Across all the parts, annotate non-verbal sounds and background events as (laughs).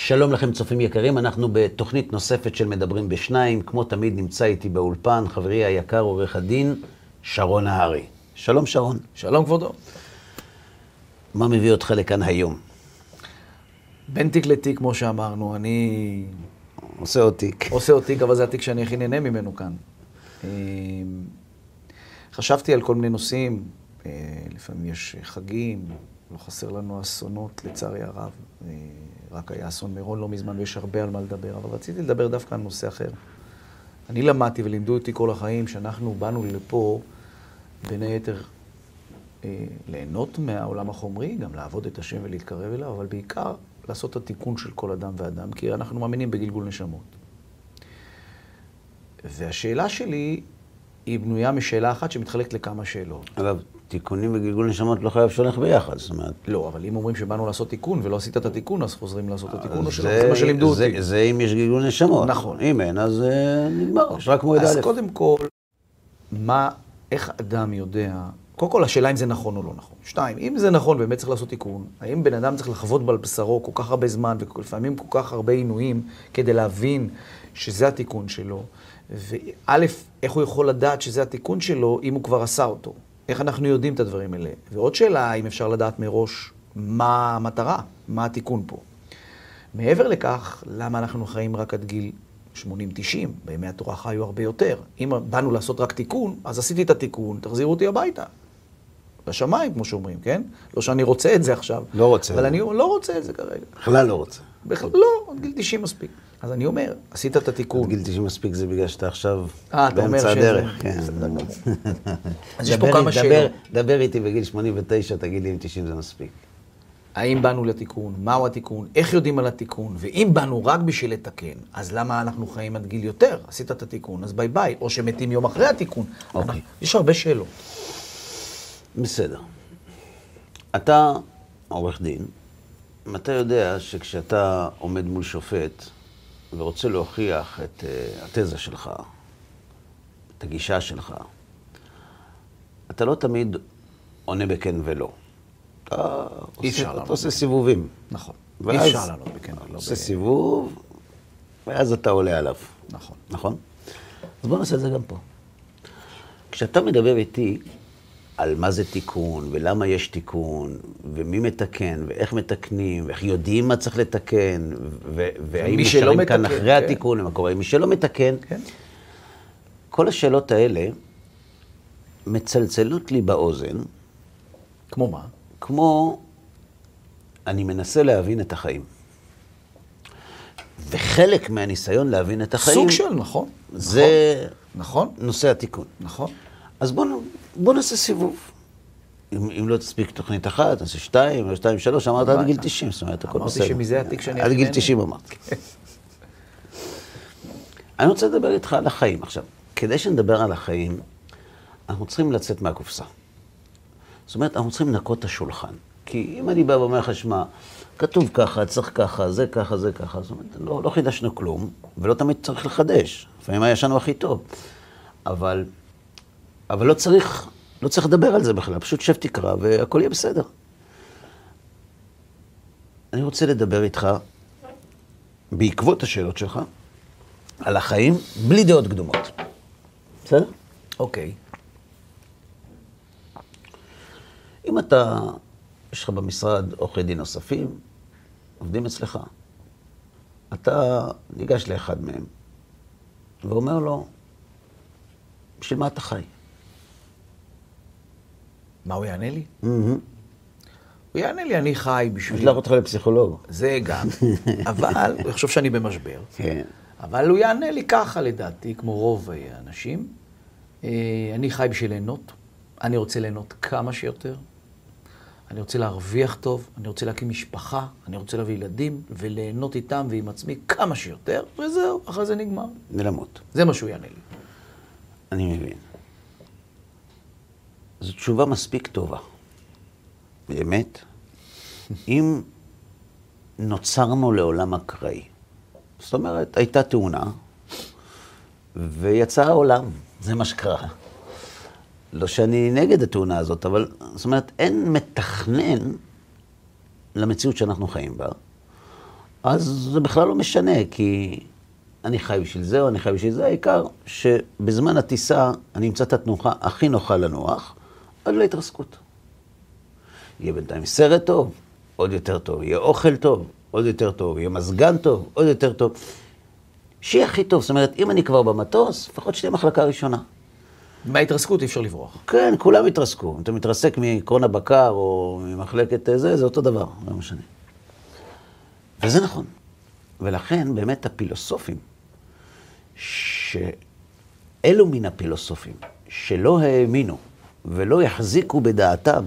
שלום לכם צופים יקרים, אנחנו בתוכנית נוספת של מדברים בשניים. כמו תמיד נמצא איתי באולפן חברי היקר עורך הדין שרון נהרי. שלום שרון. שלום כבודו. מה מביא אותך לכאן היום? בין תיק לתיק, כמו שאמרנו, אני עושה עוד תיק. עושה עוד תיק, אבל זה התיק שאני הכי נהנה ממנו כאן. אה, חשבתי על כל מיני נושאים, אה, לפעמים יש חגים, לא חסר לנו אסונות, לצערי הרב. רק היה אסון מירון לא מזמן, ויש הרבה על מה לדבר, אבל רציתי לדבר דווקא על נושא אחר. אני למדתי ולימדו אותי כל החיים שאנחנו באנו לפה, בין היתר, אה, ליהנות מהעולם החומרי, גם לעבוד את השם ולהתקרב אליו, אבל בעיקר לעשות את התיקון של כל אדם ואדם, כי אנחנו מאמינים בגלגול נשמות. והשאלה שלי היא בנויה משאלה אחת שמתחלקת לכמה שאלות. אגב, תיקונים וגלגול נשמות לא חייב שהולך ביחד, זאת אומרת... לא, אבל אם אומרים שבאנו לעשות תיקון ולא עשית את התיקון, אז חוזרים לעשות את התיקון, או שלא? זה, זה מה שלימדו זה, אותי. זה אם יש גלגול נשמות. נכון. אם אין, אז אה, נגמר, יש רק מועד אז א'. קודם כל, מה, איך אדם יודע, קודם כל השאלה אם זה נכון או לא נכון. שתיים, אם זה נכון, באמת צריך לעשות תיקון, האם בן אדם צריך לחוות על בשרו כל כך הרבה זמן, ולפעמים כל כך הרבה עינויים, כדי להבין שזה התיקון שלו, וא', איך הוא יכול לדעת שזה התיקון שלו, אם הוא כבר עשה אותו? איך אנחנו יודעים את הדברים האלה? ועוד שאלה, אם אפשר לדעת מראש מה המטרה, מה התיקון פה. מעבר לכך, למה אנחנו חיים רק עד גיל 80-90? בימי התורה חיו הרבה יותר. אם באנו לעשות רק תיקון, אז עשיתי את התיקון, תחזירו אותי הביתה. לשמיים, כמו שאומרים, כן? לא שאני רוצה את זה עכשיו. לא רוצה. אבל אני לא רוצה את זה כרגע. בכלל לא רוצה. בכלל, לא, עד גיל 90 מספיק. אז אני אומר, עשית את התיקון. עד גיל 90 מספיק זה בגלל שאתה עכשיו אה, באמצע הדרך. כן. (laughs) אז יש פה כמה שאלות. דבר איתי בגיל 89, תגיד לי אם 90 זה מספיק. האם באנו לתיקון? מהו התיקון? איך יודעים על התיקון? ואם באנו רק בשביל לתקן, אז למה אנחנו חיים עד גיל יותר? עשית את התיקון, אז ביי ביי. או שמתים יום אחרי התיקון. אוקיי. יש הרבה שאלות. בסדר. אתה עורך דין, אתה יודע שכשאתה עומד מול שופט ורוצה להוכיח את uh, התזה שלך, את הגישה שלך, אתה לא תמיד עונה בכן ולא. אתה עושה, אתה עושה. סיבובים. נכון. אי אפשר לענות בכן. לא עושה ב- סיבוב, ואז אתה עולה עליו. נכון. נכון? אז בוא נעשה את זה גם פה. כשאתה מדבר איתי על מה זה תיקון, ולמה יש תיקון, ומי מתקן, ואיך מתקנים, ואיך יודעים מה צריך לתקן, ו- והאם נשארים כאן מתקן, אחרי כן. התיקון, ומה קורה מי שלא מתקן, כן. כל השאלות האלה מצלצלות לי באוזן, כמו מה? כמו אני מנסה להבין את החיים. וחלק מהניסיון להבין את החיים, סוג של, נכון. זה נכון. נושא התיקון. נכון. אז בוא, נ- בוא נעשה סיבוב. אם, אם לא תספיק תוכנית אחת, נעשה שתיים, או שתיים, שלוש, אמרת עד. גיל 90, זאת אומרת, הכל אמרתי בסדר. שמזה התיק שאני עד גיל נהנה. 90 אמרתי. (laughs) אני רוצה לדבר איתך על החיים. עכשיו, כדי שנדבר על החיים, אנחנו צריכים לצאת מהקופסה. זאת אומרת, אנחנו צריכים לנקות את השולחן. כי אם אני בא ואומר לך, שמע, כתוב ככה, צריך ככה, זה ככה, זה ככה, זאת אומרת, לא, לא חידשנו כלום, ולא תמיד צריך לחדש. לפעמים הישן הוא הכי טוב. אבל, אבל לא צריך, לא צריך לדבר על זה בכלל, פשוט שב תקרא והכל יהיה בסדר. אני רוצה לדבר איתך, בעקבות השאלות שלך, על החיים, בלי דעות קדומות. בסדר? אוקיי. אם אתה, יש לך במשרד עורכי דין נוספים, עובדים אצלך, אתה ניגש לאחד מהם ואומר לו, בשביל מה אתה חי? מה הוא יענה לי? הוא יענה לי, אני חי בשביל... נשלח אותך לפסיכולוג. זה גם. (laughs) אבל, הוא יחשוב שאני במשבר. כן. אבל הוא יענה לי ככה, לדעתי, כמו רוב האנשים. אה, אני חי בשביל ליהנות. אני רוצה ליהנות כמה שיותר. אני רוצה להרוויח טוב, אני רוצה להקים משפחה, אני רוצה להביא ילדים וליהנות איתם ועם עצמי כמה שיותר, וזהו, אחרי זה נגמר. ולמות. זה מה שהוא יענה לי. אני מבין. זו תשובה מספיק טובה. באמת. (laughs) אם נוצרנו לעולם אקראי, זאת אומרת, הייתה תאונה, ויצא העולם, זה מה שקרה. לא שאני נגד התאונה הזאת, אבל זאת אומרת, אין מתכנן למציאות שאנחנו חיים בה. אז זה בכלל לא משנה, כי אני חי בשביל זה או אני חי בשביל זה, העיקר שבזמן הטיסה אני אמצא את התנוחה הכי נוחה לנוח, עד להתרסקות. יהיה בינתיים סרט טוב, עוד יותר טוב, יהיה אוכל טוב, עוד יותר טוב, יהיה מזגן טוב, עוד יותר טוב. שיהיה הכי טוב, זאת אומרת, אם אני כבר במטוס, לפחות שתהיה מחלקה ראשונה. מההתרסקות אי אפשר לברוח. כן, כולם התרסקו. אם אתה מתרסק מקרון הבקר או ממחלקת זה, זה אותו דבר, לא משנה. וזה נכון. ולכן באמת הפילוסופים, שאלו מן הפילוסופים שלא האמינו ולא יחזיקו בדעתם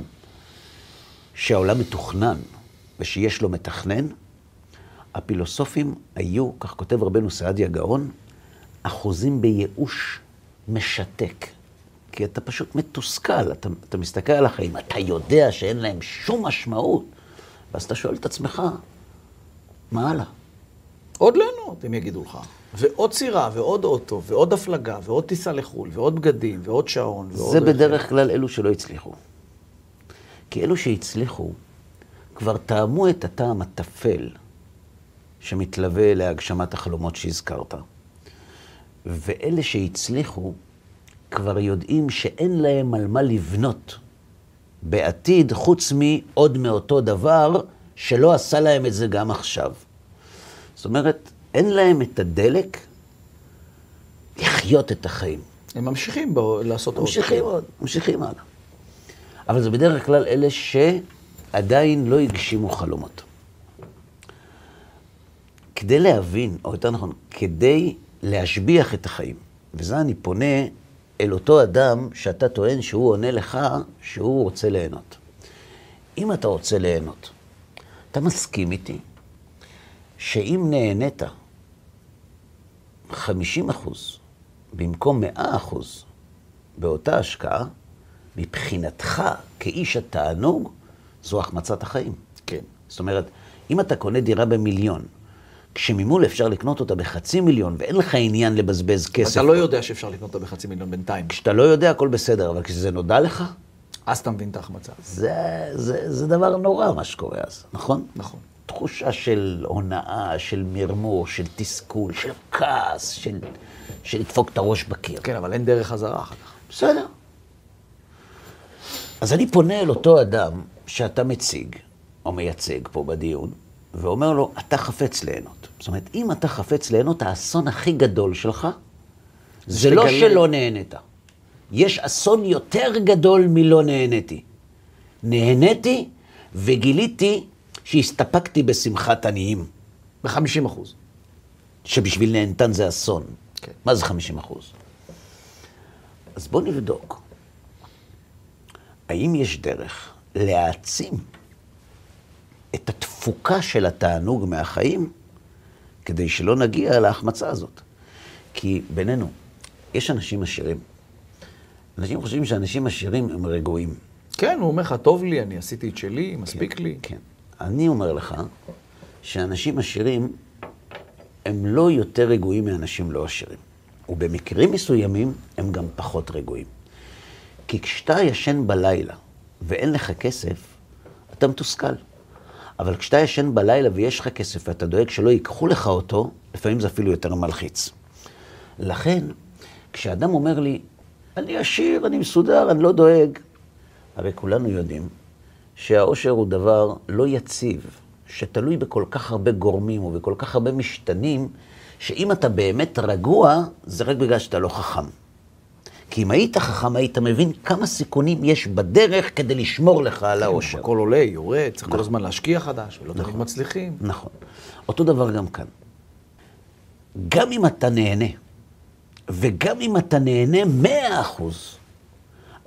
שהעולם מתוכנן ושיש לו מתכנן, הפילוסופים היו, כך כותב רבנו סעדיה גאון, אחוזים בייאוש משתק. כי אתה פשוט מתוסכל, אתה, אתה מסתכל על החיים, אתה יודע שאין להם שום משמעות, ואז אתה שואל את עצמך, מה הלאה? עוד ליהנות, הם יגידו לך. ועוד סירה, ועוד אוטו, ועוד הפלגה, ועוד טיסה לחו"ל, ועוד בגדים, ועוד שעון, ועוד... זה בדרך כלל אלו שלא הצליחו. כי אלו שהצליחו כבר טעמו את הטעם הטפל שמתלווה להגשמת החלומות שהזכרת. ואלה שהצליחו כבר יודעים שאין להם על מה לבנות בעתיד, חוץ מעוד מאותו דבר שלא עשה להם את זה גם עכשיו. זאת אומרת, אין להם את הדלק לחיות את החיים. הם ממשיכים בו, לעשות עוד. ממשיכים עוד, ממשיכים הלאה. אבל זה בדרך כלל אלה שעדיין לא הגשימו חלומות. כדי להבין, או יותר נכון, כדי להשביח את החיים, וזה אני פונה אל אותו אדם שאתה טוען שהוא עונה לך שהוא רוצה ליהנות. אם אתה רוצה ליהנות, אתה מסכים איתי שאם נהנית 50 אחוז במקום 100 אחוז באותה השקעה, מבחינתך, כאיש התענוג, זו החמצת החיים. כן. זאת אומרת, אם אתה קונה דירה במיליון, כשממול אפשר לקנות אותה בחצי מיליון, ואין לך עניין לבזבז כסף. אתה לא יודע שאפשר לקנות אותה בחצי מיליון בינתיים. כשאתה לא יודע, הכל בסדר, אבל כשזה נודע לך, אז אתה מבין את ההחמצה. זה, זה, זה דבר נורא מה שקורה אז, נכון? נכון. תחושה של הונאה, של מרמור, של תסכול, של כעס, של, של לדפוק את הראש בקיר. כן, אבל אין דרך חזרה אחר כך. בסדר. אז אני פונה אל אותו אדם שאתה מציג, או מייצג פה בדיון, ואומר לו, אתה חפץ ליהנות. זאת אומרת, אם אתה חפץ ליהנות, האסון הכי גדול שלך, זה לא שתגלה- שלא נהנית. יש אסון יותר גדול מלא נהניתי. נהניתי וגיליתי שהסתפקתי בשמחת עניים, ב-50 אחוז. שבשביל נהנתן זה אסון. כן. מה זה 50 אחוז? אז בוא נבדוק. האם יש דרך להעצים את התפוקה של התענוג מהחיים כדי שלא נגיע להחמצה הזאת? כי בינינו, יש אנשים עשירים. אנשים חושבים שאנשים עשירים הם רגועים. כן, הוא אומר לך, טוב לי, אני עשיתי את שלי, מספיק לי. כן. אני אומר לך שאנשים עשירים הם לא יותר רגועים מאנשים לא עשירים. ובמקרים מסוימים הם גם פחות רגועים. כי כשאתה ישן בלילה ואין לך כסף, אתה מתוסכל. אבל כשאתה ישן בלילה ויש לך כסף ואתה דואג שלא ייקחו לך אותו, לפעמים זה אפילו יותר מלחיץ. לכן, כשאדם אומר לי, אני עשיר, אני מסודר, אני לא דואג, הרי כולנו יודעים שהאושר הוא דבר לא יציב, שתלוי בכל כך הרבה גורמים ובכל כך הרבה משתנים, שאם אתה באמת רגוע, זה רק בגלל שאתה לא חכם. כי אם היית חכם, היית מבין כמה סיכונים יש בדרך כדי לשמור לך על האושר. הכל עולה, יורד, צריך כל הזמן להשקיע חדש, ולא תמיד מצליחים. נכון. אותו דבר גם כאן. גם אם אתה נהנה, וגם אם אתה נהנה מאה אחוז,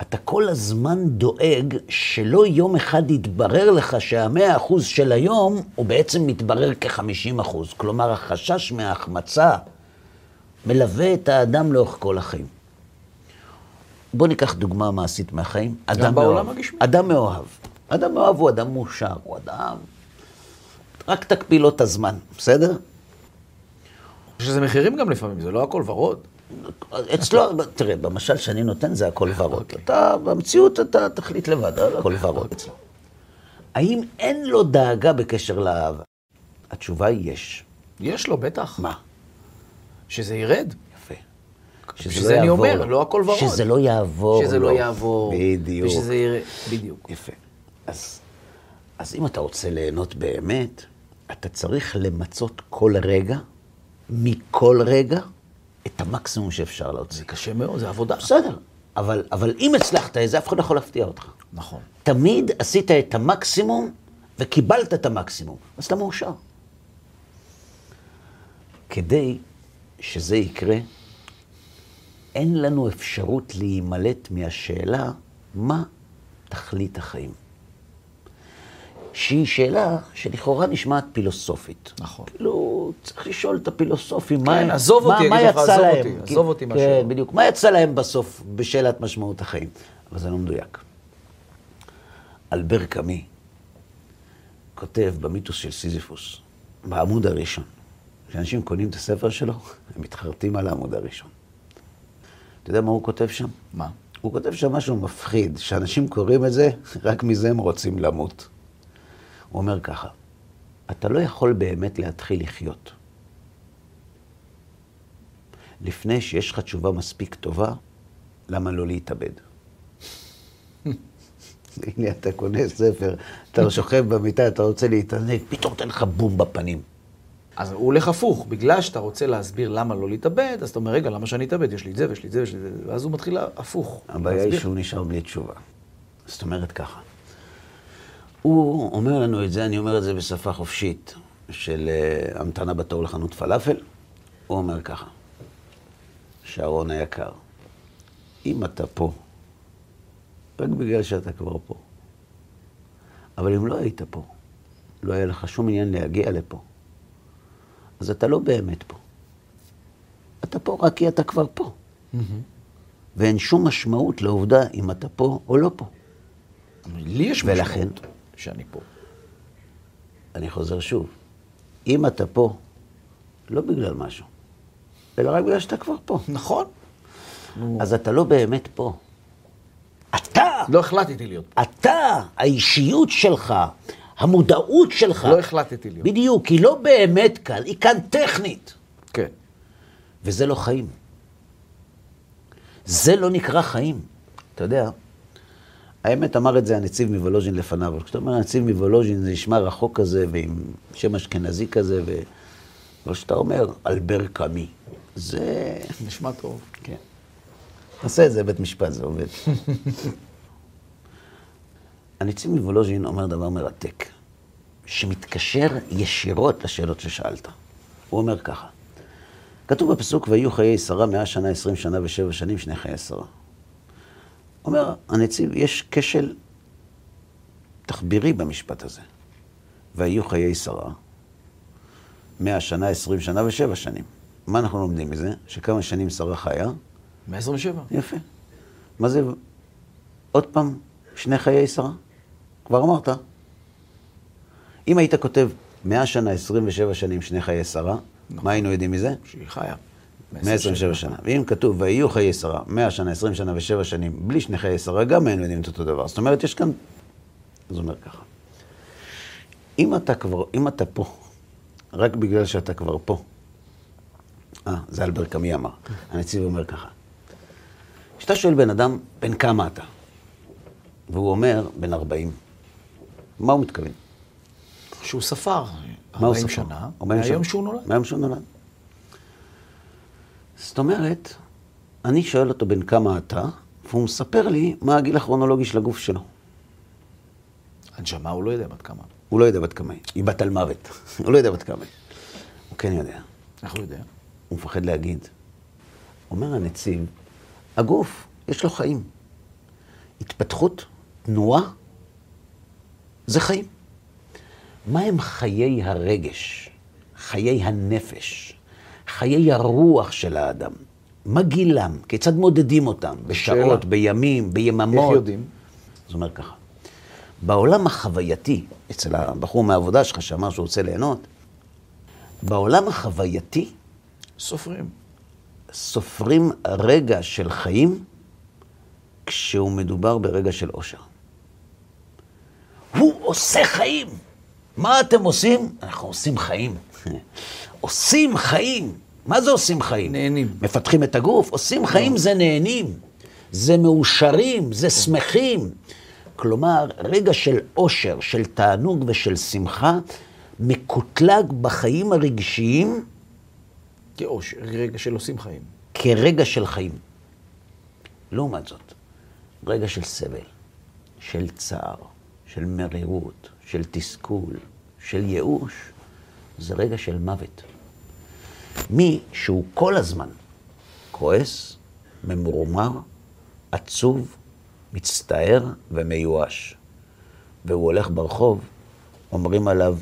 אתה כל הזמן דואג שלא יום אחד יתברר לך שהמאה אחוז של היום הוא בעצם מתברר כחמישים אחוז. כלומר, החשש מההחמצה מלווה את האדם לאורך כל החיים. בוא ניקח דוגמה מעשית מהחיים. אדם בעולם מאוהב. הגשמי. אדם מאוהב. אדם מאוהב הוא אדם מאושר, הוא אדם... רק תקפיא לו את הזמן, בסדר? יש לזה מחירים גם לפעמים, זה לא הכל ורוד. אצלו, תראה, במשל שאני נותן זה הכל ורוד. אתה, במציאות אתה תחליט לבד, הכל ורוד אצלו. האם אין לו דאגה בקשר לאהבה? התשובה היא יש. יש לו, בטח. מה? שזה ירד. יפה. שזה אני אומר, לא הכל ורוד. שזה לא יעבור שזה לו. לא יעבור. בדיוק. ושזה ירד, בדיוק. יפה. אז, אז אם אתה רוצה ליהנות באמת, אתה צריך למצות כל רגע, מכל רגע, את המקסימום שאפשר להוציא. זה קשה מאוד, זה עבודה. בסדר, אבל, אבל אם הצלחת את זה, אף אחד לא יכול להפתיע אותך. נכון. תמיד עשית את המקסימום וקיבלת את המקסימום, אז אתה מאושר. כדי שזה יקרה, אין לנו אפשרות להימלט מהשאלה מה תכלית החיים. שהיא שאלה שלכאורה נשמעת פילוסופית. נכון. כאילו, צריך לשאול את הפילוסופים, כן, מה, עזוב מה, אותי, מה אגיד לך, יצא עזוב להם? אותי, עזוב אותי כן, מהשאלה. בדיוק. מה יצא להם בסוף בשאלת משמעות החיים? אבל זה לא מדויק. אלבר קאמי כותב במיתוס של סיזיפוס, בעמוד הראשון, כשאנשים קונים את הספר שלו, הם מתחרטים על העמוד הראשון. אתה יודע מה הוא כותב שם? מה? הוא כותב שם משהו מפחיד, שאנשים קוראים את זה, רק מזה הם רוצים למות. הוא אומר ככה, אתה לא יכול באמת להתחיל לחיות. לפני שיש לך תשובה מספיק טובה, למה לא להתאבד? (laughs) הנה, אתה קונה ספר, אתה שוכב במיטה, אתה רוצה להתענג, פתאום נותן לך בום בפנים. אז הוא הולך הפוך, בגלל שאתה רוצה להסביר למה לא להתאבד, אז אתה אומר, רגע, למה שאני אתאבד? יש לי את זה ויש לי את זה ויש לי את זה, ואז הוא מתחיל הפוך. הבעיה היא. שהוא נשאר בלי תשובה. זאת אומרת ככה, הוא אומר לנו את זה, אני אומר את זה בשפה חופשית, של אה, המתנה בתור לחנות פלאפל. הוא אומר ככה, שרון היקר, אם אתה פה, רק בגלל שאתה כבר פה, אבל אם לא היית פה, לא היה לך שום עניין להגיע לפה, אז אתה לא באמת פה. אתה פה רק כי אתה כבר פה. ואין שום משמעות לעובדה אם אתה פה או לא פה. לי יש ולכן- משמעות שאני פה. אני חוזר שוב, אם אתה פה, לא בגלל משהו, אלא רק בגלל שאתה כבר פה, נכון. אז אתה לא באמת פה. אתה, לא החלטתי להיות פה. אתה, האישיות שלך, המודעות שלך, לא החלטתי להיות. בדיוק, היא לא באמת כאן, היא כאן טכנית. כן. וזה לא חיים. זה לא נקרא חיים. אתה יודע, האמת אמר את זה הנציב מוולוז'ין לפניו, אבל כשאתה אומר הנציב מוולוז'ין זה נשמע רחוק כזה ועם שם אשכנזי כזה, ו... אבל כשאתה אומר אלבר קאמי, זה... נשמע טוב. כן. עשה את זה בית משפט, זה עובד. (laughs) הנציב מוולוז'ין אומר דבר מרתק, שמתקשר ישירות לשאלות ששאלת. הוא אומר ככה, כתוב בפסוק, ויהיו חיי שרה מאה שנה, עשרים שנה ושבע שנים, שני חיי שרה. אומר הנציב, יש כשל תחבירי במשפט הזה. ויהיו חיי שרה, מאה שנה, עשרים שנה ושבע שנים. מה אנחנו לומדים מזה? שכמה שנים שרה חיה? 127. יפה. מה זה, עוד פעם, שני חיי שרה? כבר אמרת. אם היית כותב 100 שנה, 27 שנים, שני חיי שרה, מה היינו יודעים מזה? שהיא חיה. 127 שנה. ואם כתוב, ויהיו חיי שרה, 100 שנה, 20 שנה ושבע שנים, בלי שני חיי שרה, גם היינו יודעים את אותו דבר. זאת אומרת, יש כאן... הוא אומר ככה, אם אתה כבר, אם אתה פה, רק בגלל שאתה כבר פה, אה, זה אלבר קאמי אמר, הנציב אומר ככה, כשאתה שואל בן אדם, בן כמה אתה? והוא אומר, בן 40. מה הוא מתכוון? שהוא ספר מה הוא 40 ספר? שנה, 40 מהיום שנה. שהוא נולד. מהיום שהוא נולד. זאת אומרת, אני שואל אותו בן כמה אתה, והוא מספר לי מה הגיל הכרונולוגי של הגוף שלו. הנשמה, הוא לא יודע בת כמה. הוא לא יודע בת כמה היא, היא בת על מוות. (laughs) הוא לא יודע בת כמה היא. הוא כן יודע, איך הוא יודע? הוא מפחד להגיד. אומר הנציב, הגוף, יש לו חיים. התפתחות, תנועה, זה חיים. מה הם חיי הרגש, חיי הנפש, חיי הרוח של האדם? מה גילם? כיצד מודדים אותם? בשעות, שאלה. בימים, ביממות? איך יודעים? אז הוא אומר ככה, בעולם החווייתי, אצל הבחור מהעבודה שלך שאמר שהוא רוצה ליהנות, בעולם החווייתי סופרים. סופרים רגע של חיים כשהוא מדובר ברגע של אושר. הוא עושה חיים. מה אתם עושים? אנחנו עושים חיים. (laughs) עושים חיים. מה זה עושים חיים? נהנים. מפתחים את הגוף? עושים חיים זה נהנים. זה מאושרים, זה שמחים. כלומר, רגע של אושר, של תענוג ושל שמחה, מקוטלג בחיים הרגשיים כאושר, רגע של עושים חיים. כרגע של חיים. לעומת זאת, רגע של סבל, של צער, של מרירות, של תסכול, של ייאוש, זה רגע של מוות. מי שהוא כל הזמן כועס, ממורמר, עצוב, מצטער ומיואש, והוא הולך ברחוב, אומרים עליו,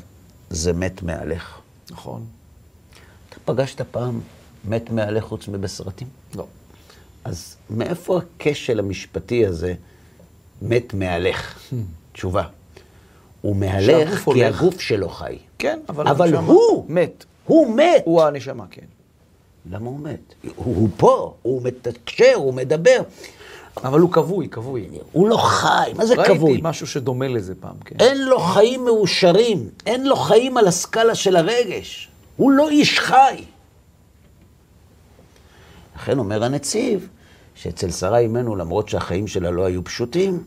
זה מת מהלך. נכון? אתה פגשת פעם מת מהלך חוץ מבסרטים? לא. אז מאיפה הכשל המשפטי הזה, מת מהלך? תשובה. הוא מהלך כי. הגוף שלו חי. כן, אבל, אבל הוא- מת. הוא מת. הוא הנשמה, כן. למה הוא מת? הוא, הוא פה, הוא מתקשר, הוא מדבר. אבל הוא כבוי, כבוי. הוא לא חי, מה זה כבוי? ראיתי משהו שדומה לזה פעם, כן. אין לו חיים מאושרים, אין לו חיים על הסקאלה של הרגש. הוא לא איש חי. לכן אומר הנציב, שאצל שרה אימנו, למרות שהחיים שלה לא היו פשוטים,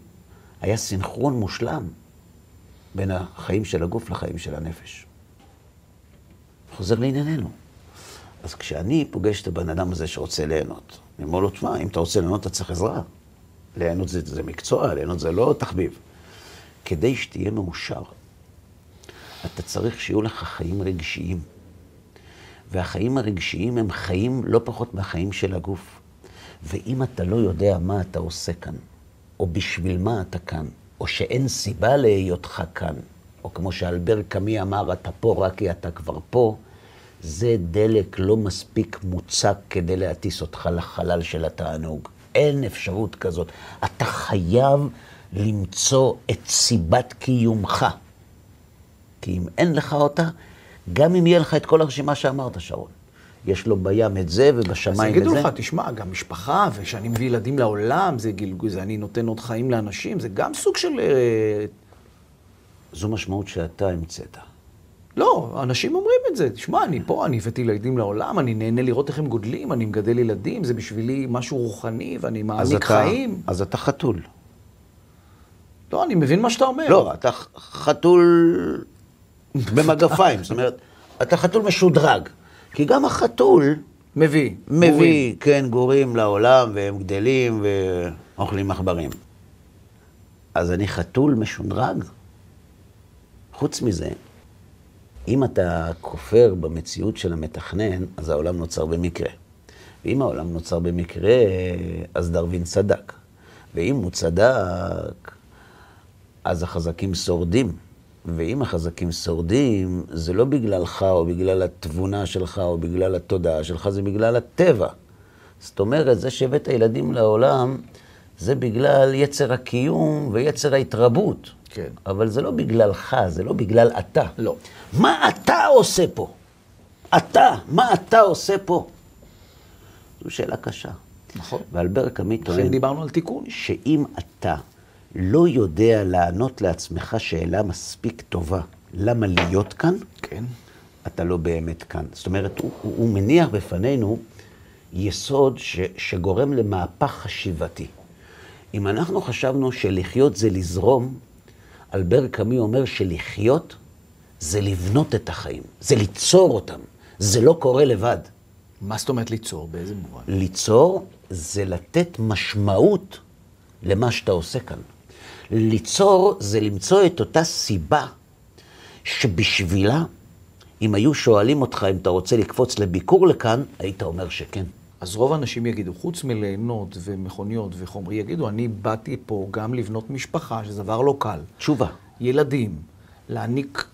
היה סינכרון מושלם בין החיים של הגוף לחיים של הנפש. חוזר לענייננו. אז כשאני פוגש את הבן אדם הזה שרוצה ליהנות, אני אומר לו, תשמע, אם אתה רוצה ליהנות, אתה צריך עזרה. ליהנות זה, זה מקצוע, ליהנות זה לא תחביב. כדי שתהיה מאושר, אתה צריך שיהיו לך חיים רגשיים. והחיים הרגשיים הם חיים לא פחות מהחיים של הגוף. ואם אתה לא יודע מה אתה עושה כאן, או בשביל מה אתה כאן, או שאין סיבה להיותך כאן, או כמו שאלבר קאמי אמר, אתה פה רק כי אתה כבר פה, זה דלק לא מספיק מוצק כדי להטיס אותך לחלל של התענוג. אין אפשרות כזאת. אתה חייב למצוא את סיבת קיומך. כי אם אין לך אותה, גם אם יהיה לך את כל הרשימה שאמרת, שרון. יש לו בים את זה אז ובשמיים את יגידו זה. לך, תשמע, גם משפחה, ושאני מביא ילדים לעולם, זה גלגול, זה אני נותן עוד חיים לאנשים, זה גם סוג של... אה, זו משמעות שאתה המצאת. לא, אנשים אומרים את זה. תשמע, אני פה, אני הבאתי ילדים לעולם, אני נהנה לראות איך הם גודלים, אני מגדל ילדים, זה בשבילי משהו רוחני, ואני מעניק אתה, חיים. אז אתה חתול. לא, אני מבין מה שאתה אומר. לא, אתה חתול במגפיים. זאת אומרת, אתה חתול משודרג. כי גם החתול מביא. מביא, בורים. כן, גורים לעולם, והם גדלים ואוכלים עכברים. אז אני חתול משודרג? חוץ מזה, אם אתה כופר במציאות של המתכנן, אז העולם נוצר במקרה. ואם העולם נוצר במקרה, אז דרווין צדק. ואם הוא צדק, אז החזקים שורדים. ואם החזקים שורדים, זה לא בגללך או בגלל התבונה שלך או בגלל התודעה שלך, זה בגלל הטבע. זאת אומרת, זה שהבאת ילדים לעולם, זה בגלל יצר הקיום ויצר ההתרבות. כן. אבל זה לא בגללך, זה לא בגלל אתה. לא. מה אתה עושה פה? אתה, מה אתה עושה פה? זו שאלה קשה. נכון. ואלבר קאמי טוען לכן דיברנו על תיקון. שאם אתה לא יודע לענות לעצמך שאלה מספיק טובה, למה להיות כאן, כן. אתה לא באמת כאן. זאת אומרת, הוא, הוא, הוא מניח בפנינו יסוד ש, שגורם למהפך חשיבתי. אם אנחנו חשבנו שלחיות זה לזרום, אלבר קאמי אומר שלחיות זה לבנות את החיים, זה ליצור אותם, זה לא קורה לבד. מה זאת אומרת ליצור? באיזה מובן? ליצור זה לתת משמעות למה שאתה עושה כאן. ליצור זה למצוא את אותה סיבה שבשבילה, אם היו שואלים אותך אם אתה רוצה לקפוץ לביקור לכאן, היית אומר שכן. אז רוב האנשים יגידו, חוץ מליהנות ומכוניות וחומרי, יגידו, אני באתי פה גם לבנות משפחה, שזה דבר לא קל. תשובה. ילדים, להעניק,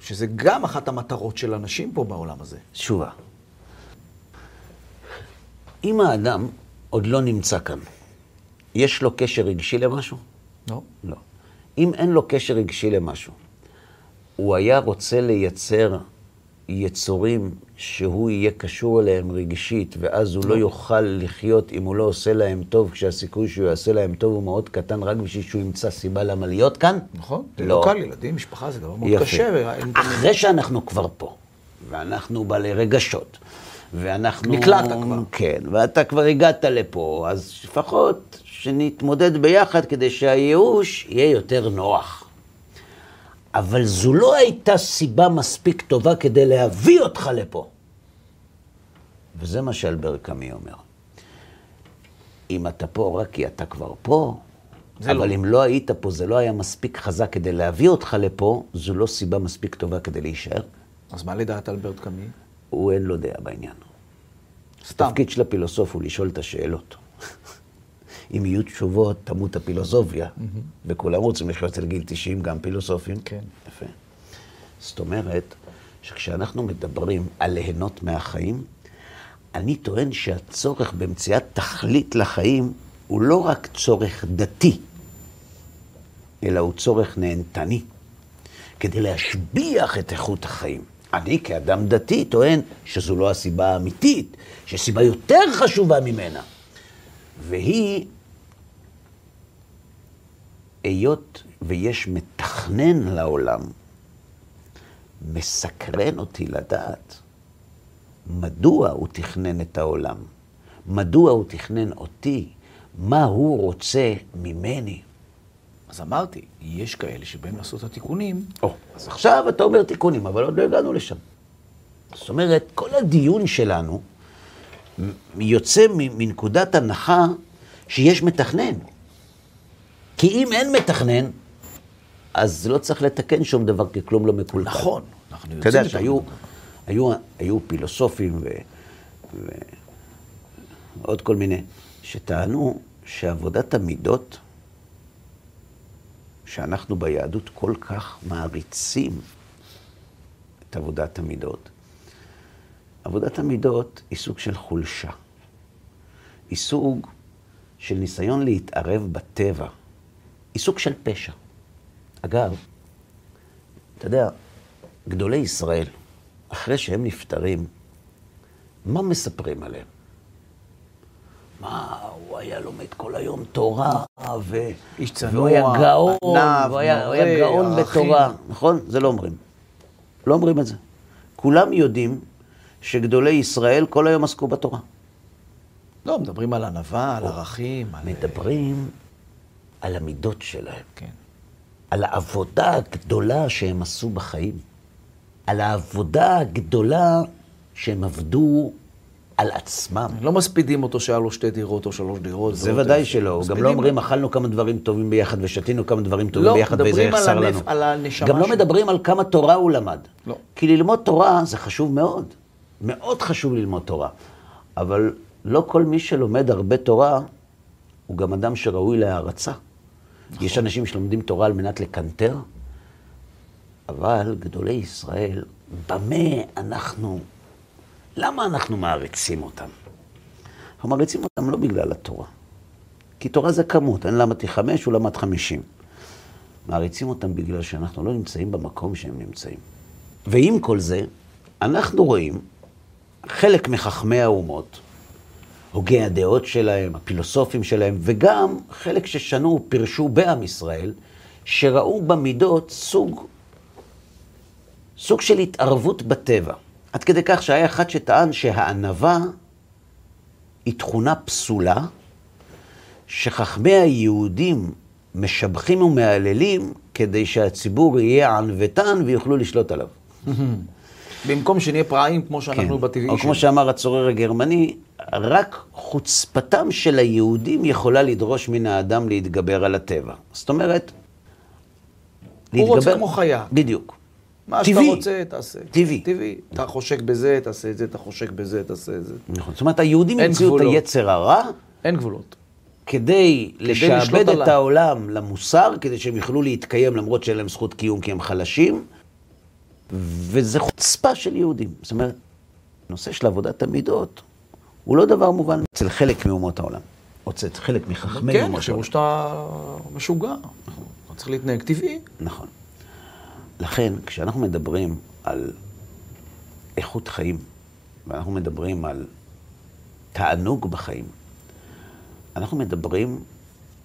שזה גם אחת המטרות של אנשים פה בעולם הזה. תשובה. אם האדם עוד לא נמצא כאן, יש לו קשר רגשי למשהו? לא? לא. אם אין לו קשר רגשי למשהו, הוא היה רוצה לייצר יצורים שהוא יהיה קשור אליהם רגשית, ואז הוא לא יוכל לחיות אם הוא לא עושה להם טוב, כשהסיכוי שהוא יעשה להם טוב הוא מאוד קטן, רק בשביל שהוא ימצא סיבה למה להיות כאן? נכון. זה לא קל, ילדים, משפחה, זה דבר מאוד קשה. אחרי שאנחנו כבר פה, ואנחנו בעלי רגשות, ואנחנו... נקלעת כבר. כן, ואתה כבר הגעת לפה, אז לפחות שנתמודד ביחד כדי שהייאוש יהיה יותר נוח. אבל זו לא הייתה סיבה מספיק טובה כדי להביא אותך לפה. וזה מה שאלבר קאמי אומר. אם אתה פה רק כי אתה כבר פה, אבל לא. אם לא היית פה, זה לא היה מספיק חזק כדי להביא אותך לפה, זו לא סיבה מספיק טובה כדי להישאר. אז מה לדעת אלברט קאמי? הוא אין לו דעה בעניין. סתם. התפקיד של הפילוסוף הוא לשאול את השאלות. אם יהיו תשובות, תמות הפילוסופיה. וכולם רוצים לחיות אצל גיל 90, גם פילוסופים. כן. יפה. זאת אומרת, שכשאנחנו מדברים על ליהנות מהחיים, אני טוען שהצורך במציאת תכלית לחיים הוא לא רק צורך דתי, אלא הוא צורך נהנתני, כדי להשביח את איכות החיים. אני כאדם דתי טוען שזו לא הסיבה האמיתית, שיש סיבה יותר חשובה ממנה, והיא היות ויש מתכנן לעולם, מסקרן אותי לדעת מדוע הוא תכנן את העולם, מדוע הוא תכנן אותי, מה הוא רוצה ממני. אז אמרתי, יש כאלה שבאים לעשות את התיקונים. או, אז עכשיו אתה אומר תיקונים, אבל עוד לא הגענו לשם. זאת אומרת, כל הדיון שלנו יוצא מנקודת הנחה שיש מתכנן. כי אם אין מתכנן, אז לא צריך לתקן שום דבר, כי כלום לא מקולקל. נכון, אנחנו יוצאים... אתה יודע שהיו היו, היו פילוסופים ו, ועוד כל מיני, שטענו שעבודת המידות, שאנחנו ביהדות כל כך מעריצים את עבודת המידות, עבודת המידות היא סוג של חולשה. היא סוג של ניסיון להתערב בטבע. היא סוג של פשע. אגב, אתה יודע, גדולי ישראל, אחרי שהם נפטרים, מה מספרים עליהם? מה, הוא היה לומד כל היום תורה, ו... איש צנוע, והוא היה גאון, ענב, והוא היה, הוא היה מורה, גאון ערכים. בתורה, נכון? זה לא אומרים. לא אומרים את זה. כולם יודעים שגדולי ישראל כל היום עסקו בתורה. לא, מדברים על ענווה, על ערכים, על... מדברים על המידות שלהם, כן. על העבודה הגדולה שהם עשו בחיים, על העבודה הגדולה שהם עבדו על עצמם. לא מספידים אותו שהיה לו שתי דירות או שלוש דירות. זה ועוד ודאי. שלא, גם לא אומרים אכלנו כמה דברים טובים ביחד ושתינו כמה דברים טובים לא, ביחד וזה מדברים יחסר לנו. על הנשמה גם לא שלו. מדברים על כמה תורה הוא למד. לא. כי ללמוד תורה זה חשוב מאוד. מאוד חשוב ללמוד תורה. אבל לא כל מי שלומד הרבה תורה הוא גם אדם שראוי להערצה. נכון. יש אנשים שלומדים תורה על מנת לקנטר, אבל גדולי ישראל, במה אנחנו, למה אנחנו מעריצים אותם? אנחנו מעריצים אותם לא בגלל התורה. כי תורה זה כמות, אין למדתי חמש, הוא למד חמישים. מעריצים אותם בגלל שאנחנו לא נמצאים במקום שהם נמצאים. ועם כל זה, אנחנו רואים חלק מחכמי האומות, הוגי הדעות שלהם, הפילוסופים שלהם, וגם חלק ששנו, פירשו בעם ישראל, שראו במידות סוג, סוג של התערבות בטבע. עד כדי כך שהיה אחד שטען שהענווה היא תכונה פסולה, שחכמי היהודים משבחים ומהללים כדי שהציבור יהיה ענוותן ויוכלו לשלוט עליו. (laughs) במקום שנהיה פראיים כמו שאנחנו בטבעי כן. או כמו שאמר הצורר הגרמני, רק חוצפתם של היהודים יכולה לדרוש מן האדם להתגבר על הטבע. זאת אומרת, הוא רוצה כמו חיה. בדיוק. מה שאתה טבעי. רוצה, תעשה. טבעי. טבעי. אתה חושק בזה, תעשה את זה, אתה חושק בזה, תעשה את זה. נכון. זאת אומרת, היהודים המציאו את. היצר הרע אין גבולות. כדי לשלוט לשעבד את עליו. העולם למוסר, כדי שהם יוכלו להתקיים למרות שאין להם זכות קיום כי הם חלשים, וזה חוצפה של יהודים. זאת אומרת, הנושא של עבודת המידות הוא לא דבר מובן אצל חלק מאומות העולם, או אצל חלק מחכמי כן, אומות יחשבו העולם. שאתה משוגע. אתה צריך להתנהג טבעי. נכון. לכן, כשאנחנו מדברים על איכות חיים, ואנחנו מדברים על תענוג בחיים, אנחנו מדברים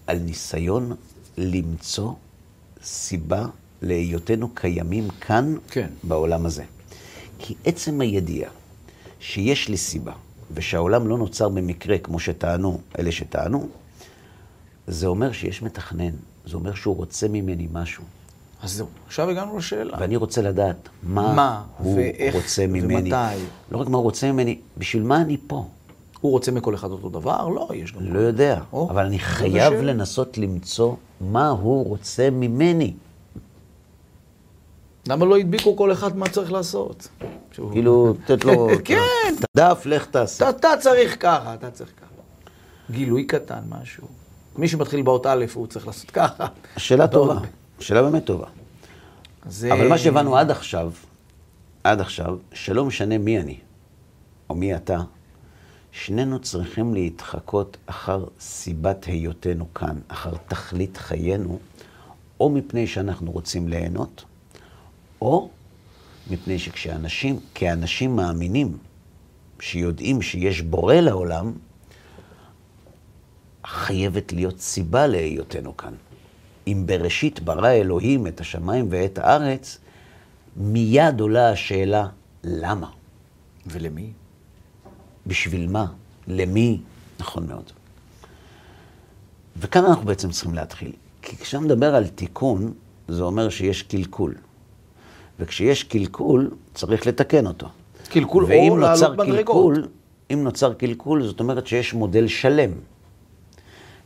על ניסיון למצוא סיבה להיותנו קיימים כאן, כן. בעולם הזה. כי עצם הידיעה שיש לי סיבה, ושהעולם לא נוצר במקרה, כמו שטענו אלה שטענו, זה אומר שיש מתכנן, זה אומר שהוא רוצה ממני משהו. אז זהו, עכשיו הגענו לשאלה. ואני רוצה לדעת מה, מה, הוא ואיך, רוצה ממני. ומתי. לא רק מה הוא רוצה ממני, בשביל מה אני פה? הוא רוצה מכל אחד אותו דבר? לא, יש גם... לא יודע, או, אבל אני חייב השאלה. לנסות למצוא מה הוא רוצה ממני. למה לא הדביקו כל אחד מה צריך לעשות? כאילו, לתת לו (laughs) כן. את הדף, לך תעשה. אתה, צריך ככה, אתה צריך ככה. גילוי קטן, משהו. מי שמתחיל באות א', הוא צריך לעשות ככה. שאלה טובה. שאלה באמת טובה. זה... אבל מה שהבנו עד עכשיו, עד עכשיו, שלא משנה מי אני או מי אתה, שנינו צריכים להתחקות אחר סיבת היותנו כאן, אחר תכלית חיינו, או מפני שאנחנו רוצים ליהנות, או מפני שכשאנשים, כאנשים מאמינים, שיודעים שיש בורא לעולם, חייבת להיות סיבה להיותנו כאן. אם בראשית ברא אלוהים את השמיים ואת הארץ, מיד עולה השאלה, למה? ולמי? בשביל מה? למי? נכון מאוד. וכאן אנחנו בעצם צריכים להתחיל. כי כשאתה מדבר על תיקון, זה אומר שיש קלקול. וכשיש קלקול, צריך לתקן אותו. קלקול או ואם לעלות נוצר מדרגות. קלקול, אם נוצר קלקול, זאת אומרת שיש מודל שלם.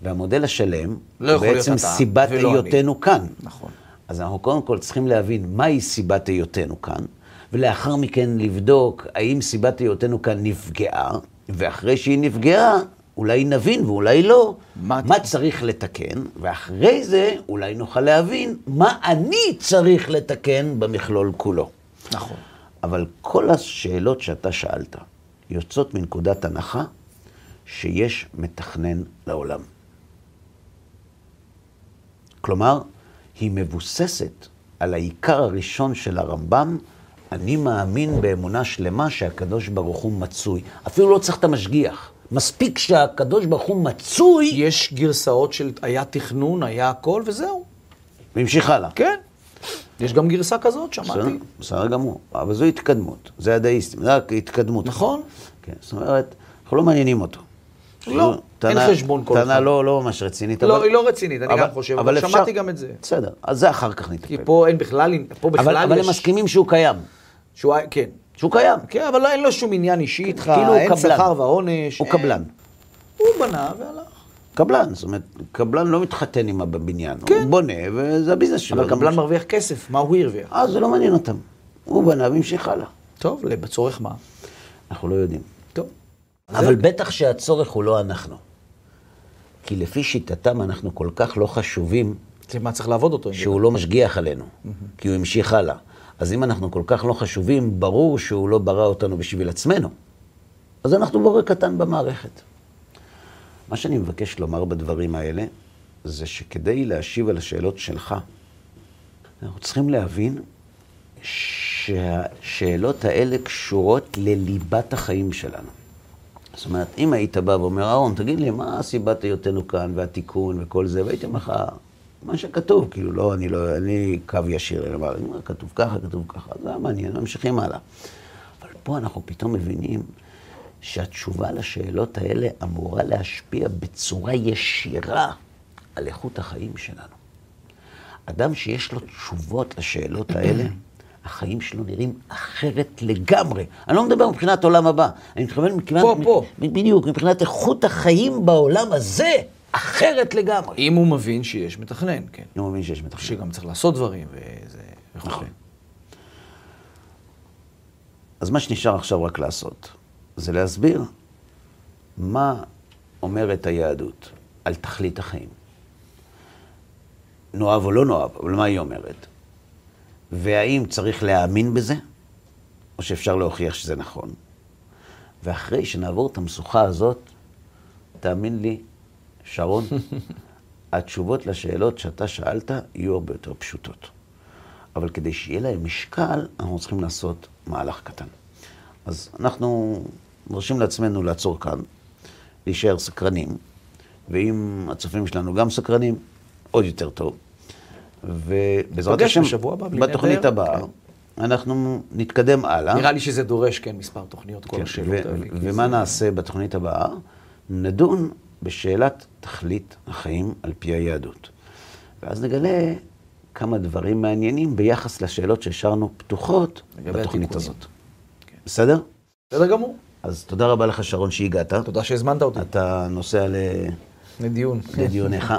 והמודל השלם לא הוא בעצם סיבת ולא אני. היותנו כאן. נכון. אז אנחנו קודם כל צריכים להבין מהי סיבת היותנו כאן, ולאחר מכן לבדוק האם סיבת היותנו כאן נפגעה, ואחרי שהיא נפגעה, אולי נבין ואולי לא, מה- מה צריך לתקן, ואחרי זה אולי נוכל להבין מה אני צריך לתקן במכלול כולו. נכון. אבל כל השאלות שאתה שאלת יוצאות מנקודת הנחה שיש מתכנן לעולם. כלומר, היא מבוססת על העיקר הראשון של הרמב"ם, אני מאמין באמונה שלמה שהקדוש ברוך הוא מצוי. אפילו לא צריך את המשגיח. מספיק שהקדוש ברוך הוא מצוי, יש גרסאות של היה תכנון, היה הכל, וזהו. והמשיך הלאה. כן. יש גם גרסה כזאת, שמעתי. בסדר גמור. אבל זו התקדמות. זה הדאיסטים, זה רק התקדמות. נכון. כן, זאת אומרת, אנחנו לא מעניינים אותו. לא, טענה- אין חשבון כל טענה אחד. לא, לא ממש רצינית, לא. היא לא רצינית, אני גם חושב, אבל שמעתי גם את זה. בסדר, אז זה אחר כך כי נטפל. פה אין בכלל, פה בכלל אבל, אבל יש... הם מסכימים שהוא קיים. שהוא, כן. שהוא קיים. כן, אבל אין לו שום עניין אישי איתך, כאילו אין. שכר ועונש. הוא. קבלן. הוא בנה והלך. קבלן, זאת אומרת, קבלן לא מתחתן עם הבניין. כן. הוא בונה, וזה הביזנס שלו. אבל קבלן מרוויח כסף, מה הוא הרוויח? אה, זה לא מעניין אותם. הוא בנה והמשיך הלאה. טוב, לצורך מה? אנחנו לא יודעים. טוב. אבל בטח שהצורך הוא לא אנחנו. כי לפי שיטתם אנחנו כל כך לא חשובים, זה מה צריך לעבוד אותו. זה. שהוא לא משגיח עלינו, כי הוא המשיך הלאה. אז אם אנחנו כל כך לא חשובים, ברור שהוא לא ברא אותנו בשביל עצמנו. אז אנחנו בורא קטן במערכת. מה שאני מבקש לומר בדברים האלה, זה שכדי להשיב על השאלות שלך, אנחנו צריכים להבין שהשאלות האלה קשורות לליבת החיים שלנו. זאת אומרת, אם היית בא ואומר, אהרון, תגיד לי, מה סיבת היותנו כאן, והתיקון וכל זה, והייתי אומר לך, מה שכתוב, כאילו, לא, אני לא, אין לי קו ישיר, אלא מה, אני אומר, כתוב ככה, כתוב ככה, זה היה מעניין, ממשיכים הלאה. אבל פה אנחנו פתאום מבינים שהתשובה לשאלות האלה אמורה להשפיע בצורה ישירה על איכות החיים שלנו. אדם שיש לו תשובות לשאלות האלה, (clears throat) החיים שלו נראים אחרת לגמרי. אני לא מדבר מבחינת עולם הבא, אני מתכוון מבחינת... פה, פה. בדיוק, מבחינת איכות החיים בעולם הזה, אחרת לגמרי. אם הוא מבין שיש מתכנן, כן. אני מבין שיש מתכנן. שגם צריך לעשות דברים וזה... נכון. אז מה שנשאר עכשיו רק לעשות, זה להסביר מה אומרת היהדות על תכלית החיים. נאהב או לא נאהב, אבל מה היא אומרת? והאם צריך להאמין בזה, או שאפשר להוכיח שזה נכון. ואחרי שנעבור את המשוכה הזאת, תאמין לי, שרון, (laughs) התשובות לשאלות שאתה שאלת יהיו הרבה יותר פשוטות. אבל כדי שיהיה להם משקל, אנחנו צריכים לעשות מהלך קטן. אז אנחנו מרשים לעצמנו לעצור כאן, להישאר סקרנים, ואם הצופים שלנו גם סקרנים, עוד יותר טוב. ובעזרת השם, בשבוע הבא. בתוכנית הבאה, כן. אנחנו נתקדם הלאה. נראה לי שזה דורש, כן, מספר תוכניות, כל כן, השאלות האלה. ומה נעשה בתוכנית הבאה? נדון בשאלת תכלית החיים על פי היהדות. ואז נגלה כמה דברים מעניינים ביחס לשאלות שהשארנו פתוחות בתוכנית התיקונים. הזאת. בסדר? בסדר גמור. אז תודה רבה לך, שרון, שהגעת. תודה שהזמנת אותי אתה נוסע ל- לדיון. לדיוניך.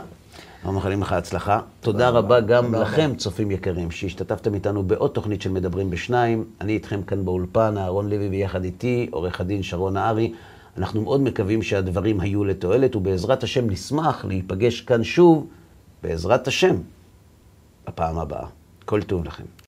אנחנו מאחלים לך הצלחה. תודה רבה גם לכם, צופים יקרים, שהשתתפתם איתנו בעוד תוכנית של מדברים בשניים. אני איתכם כאן באולפן, אהרון לוי ויחד איתי, עורך הדין שרון נהרי. אנחנו מאוד מקווים שהדברים היו לתועלת, ובעזרת השם נשמח להיפגש כאן שוב, בעזרת השם, בפעם הבאה. כל טוב לכם.